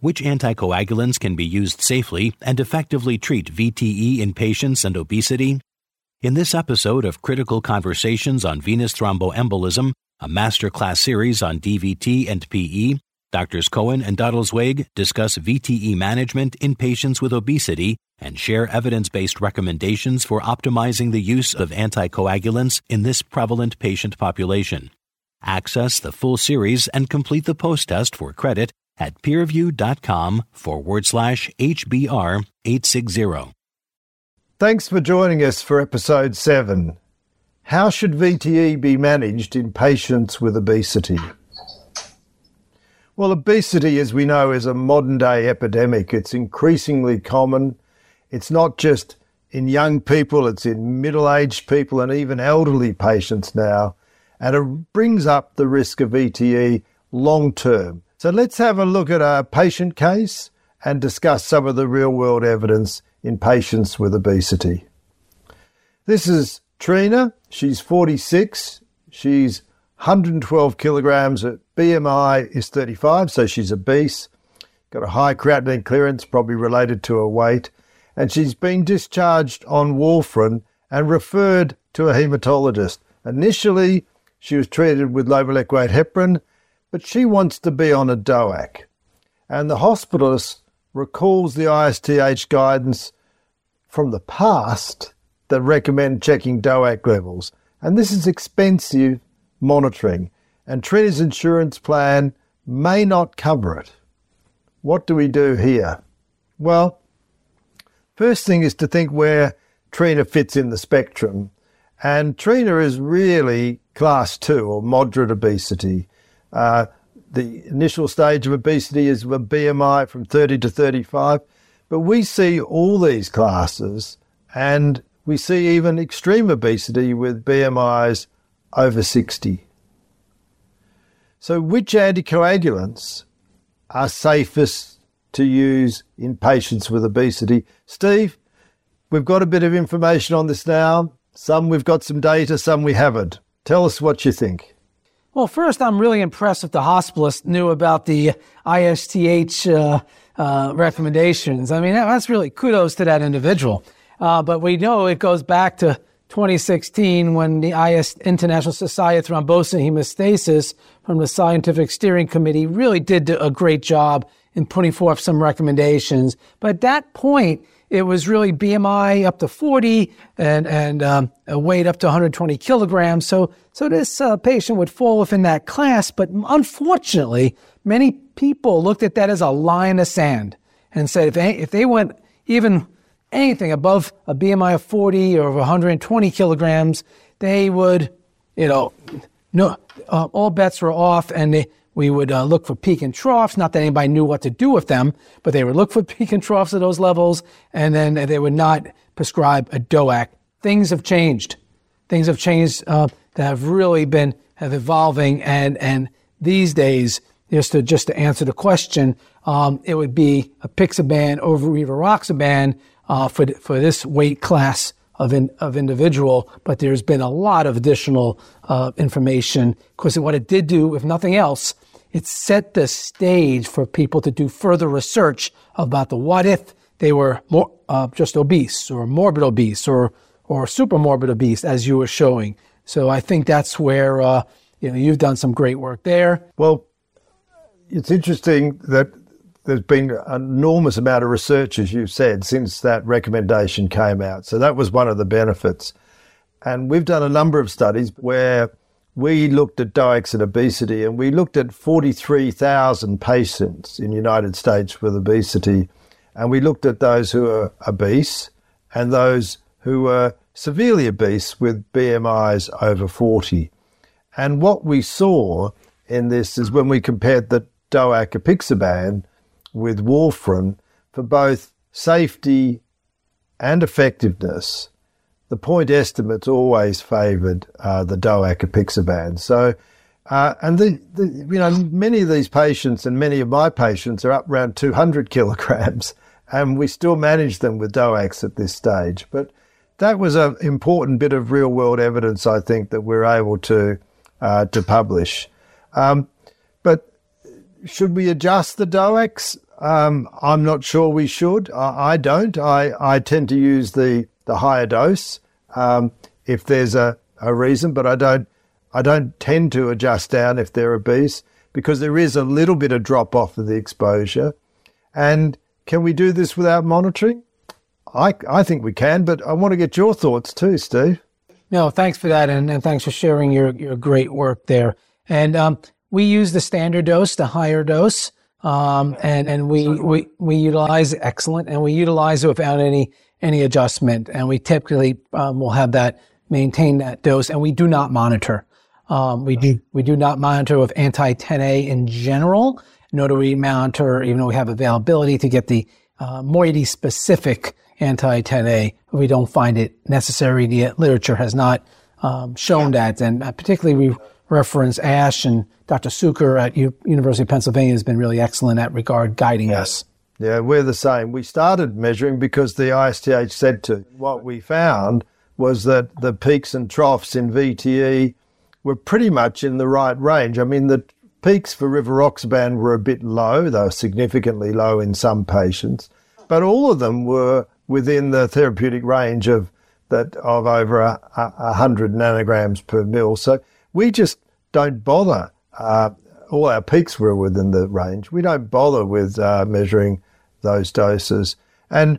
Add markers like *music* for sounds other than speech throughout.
which anticoagulants can be used safely and effectively treat VTE in patients and obesity? In this episode of Critical Conversations on Venous Thromboembolism, a masterclass series on DVT and PE, Doctors Cohen and Deitelzweig discuss VTE management in patients with obesity and share evidence based recommendations for optimizing the use of anticoagulants in this prevalent patient population. Access the full series and complete the post test for credit at peerview.com forward slash HBR 860. Thanks for joining us for episode 7. How should VTE be managed in patients with obesity? Well, obesity, as we know, is a modern day epidemic. It's increasingly common. It's not just in young people, it's in middle aged people and even elderly patients now. And it brings up the risk of VTE long term. So let's have a look at a patient case and discuss some of the real world evidence in patients with obesity. This is Trina. She's 46. She's 112 kilograms. At BMI is 35, so she's obese. Got a high creatinine clearance, probably related to her weight. And she's been discharged on warfarin and referred to a hematologist. Initially, she was treated with low molecular weight heparin but she wants to be on a DOAC. And the hospitalist recalls the ISTH guidance from the past that recommend checking DOAC levels. And this is expensive monitoring, and Trina's insurance plan may not cover it. What do we do here? Well, first thing is to think where Trina fits in the spectrum. And Trina is really class two or moderate obesity. Uh, the initial stage of obesity is a BMI from 30 to 35, but we see all these classes and we see even extreme obesity with BMIs over 60. So, which anticoagulants are safest to use in patients with obesity? Steve, we've got a bit of information on this now. Some we've got some data, some we haven't. Tell us what you think. Well, first, I'm really impressed that the hospitalist knew about the ISTH uh, uh, recommendations. I mean, that's really kudos to that individual. Uh, but we know it goes back to 2016 when the IS International Society of Thrombosis and Hemostasis from the Scientific Steering Committee really did a great job in putting forth some recommendations. But at that point, it was really BMI up to 40 and, and um, weight up to 120 kilograms. So, so this uh, patient would fall within that class. But unfortunately, many people looked at that as a line in the sand and said if if they went even anything above a BMI of 40 or 120 kilograms, they would, you know, no, uh, all bets were off and they, we would uh, look for peak and troughs. Not that anybody knew what to do with them, but they would look for *laughs* peak and troughs at those levels, and then they would not prescribe a DOAC. Things have changed. Things have changed uh, that have really been have evolving, and and these days, just to just to answer the question, um, it would be apixaban over rivaroxaban uh, for for this weight class of, in, of individual, but there's been a lot of additional uh, information because what it did do, if nothing else, it set the stage for people to do further research about the what if they were more, uh, just obese or morbid obese or, or super morbid obese, as you were showing. So I think that's where uh, you know you've done some great work there. Well, it's interesting that there's been an enormous amount of research, as you said, since that recommendation came out. So that was one of the benefits. And we've done a number of studies where we looked at DOACs and obesity, and we looked at 43,000 patients in the United States with obesity, and we looked at those who are obese and those who are severely obese with BMIs over 40. And what we saw in this is when we compared the DOAC apixaban with warfarin for both safety and effectiveness, the point estimates always favoured uh, the DOAC apixaban. So, uh, and the, the, you know, many of these patients and many of my patients are up around 200 *laughs* kilograms, and we still manage them with DOACs at this stage. But that was an important bit of real world evidence, I think, that we're able to uh, to publish. Um, but should we adjust the DOACs? Um, I'm not sure we should. I, I, don't. I, I tend to use the, the higher dose um, if there's a, a reason, but I don't I don't tend to adjust down if they're obese because there is a little bit of drop off of the exposure. And can we do this without monitoring? I, I think we can, but I want to get your thoughts too, Steve. No, thanks for that, and, and thanks for sharing your, your great work there. And um, we use the standard dose, the higher dose, um, and and we, we we utilize Eliquis, and we utilize it without any any adjustment, and we typically um, will have that maintain that dose, and we do not monitor. Um, we do we do not monitor with anti 10A in general, nor do we monitor, even though we have availability to get the uh, moiety specific anti 10A. We don't find it necessary. The literature has not um, shown that, and uh, particularly we reference Ash and Dr. Cuker at U- University of Pennsylvania has been really excellent at regard guiding us. Yeah, we're the same. We started measuring because the ISTH said to. What we found was that the peaks and troughs in VTE were pretty much in the right range. I mean, the peaks for rivaroxaban were a bit low, though significantly low in some patients, but all of them were within the therapeutic range of that of over a, a hundred nanograms per mil. So we just don't bother. Uh, all our peaks were within the range. We don't bother with uh, measuring those doses. And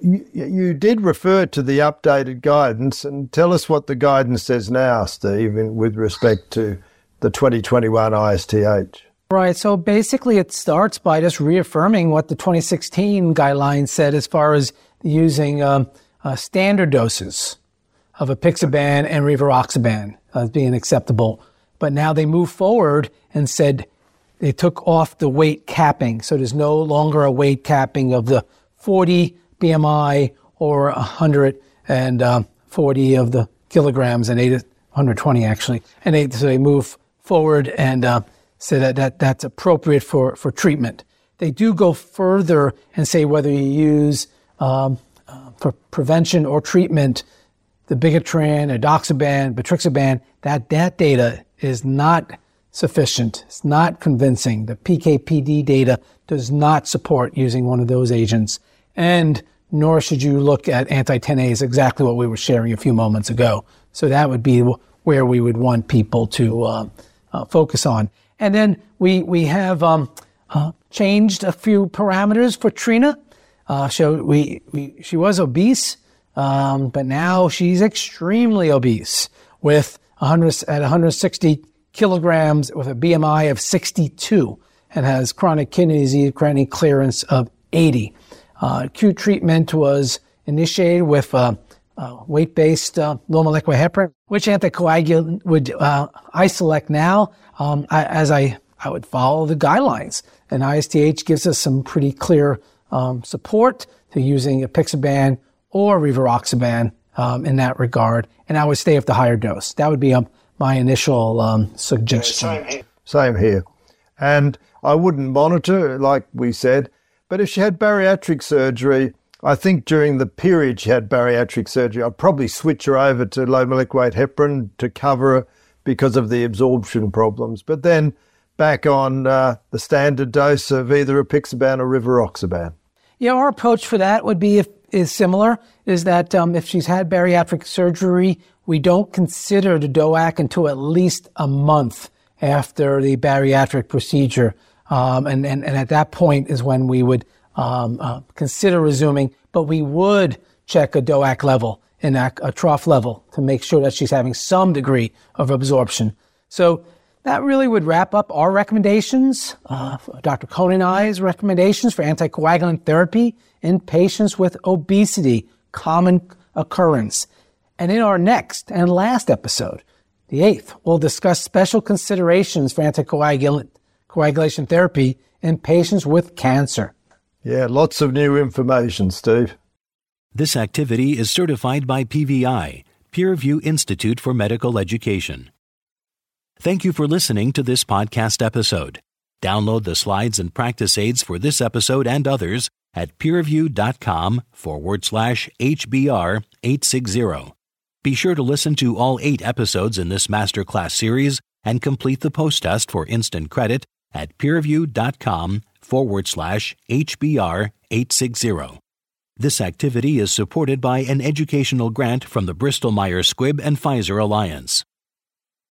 you, you, did refer to the updated guidance, and tell us what the guidance says now, Steve, in, with respect to the 2021 ISTH. Right. So basically, it starts by just reaffirming what the 2016 guidelines said as far as using um, uh, standard doses of apixaban and rivaroxaban as being acceptable. But now they move forward and said they took off the weight capping. So there's no longer a weight capping of the 40 BMI or 140 of the kilograms and 820 actually. And they, so they move forward and uh, say that, that that's appropriate for, for treatment. They do go further and say whether you use um, uh, for prevention or treatment dabigatran, edoxaban, betrixaban, that, that data is not sufficient. It's not convincing. The PKPD data does not support using one of those agents. And nor should you look at anti-10A exactly what we were sharing a few moments ago. So that would be where we would want people to uh, uh, focus on. And then we, we have um, uh, changed a few parameters for Trina. Uh, so we, we, she was obese, um, but now she's extremely obese with 100, at 160 kilograms with a BMI of 62 and has chronic kidney disease, chronic clearance of 80. Uh, acute treatment was initiated with uh, uh, weight-based uh, low molecular heparin. Which anticoagulant would uh, I select now? Um, I, as I, I would follow the guidelines. And ISTH gives us some pretty clear um, support to using apixaban or rivaroxaban um, in that regard. And I would stay with the higher dose. That would be um, my initial um, suggestion. Same here. And I wouldn't monitor, like we said. But if she had bariatric surgery, I think during the period she had bariatric surgery, I'd probably switch her over to low molecular weight heparin to cover her because of the absorption problems. But then back on uh, the standard dose of either apixaban or rivaroxaban. Yeah, our approach for that would be if, is similar. Is that um, if she's had bariatric surgery, we don't consider the DOAC until at least a month after the bariatric procedure. Um, and, and, and at that point is when we would um, uh, consider resuming, but we would check a DOAC level and a trough level to make sure that she's having some degree of absorption. So that really would wrap up our recommendations, uh, Dr. Cohen and I's recommendations for anticoagulant therapy in patients with obesity, common occurrence. And in our next and last episode, the eighth, we'll discuss special considerations for anticoagulant coagulation therapy in patients with cancer. Yeah, lots of new information, Steve. This activity is certified by PVI, Peerview Institute for Medical Education. Thank you for listening to this podcast episode. Download the slides and practice aids for this episode and others at peerview.com forward slash HBR 860. Be sure to listen to all eight episodes in this masterclass series and complete the post test for instant credit at peerview.com forward slash HBR 860. This activity is supported by an educational grant from the Bristol Myers Squibb and Pfizer Alliance.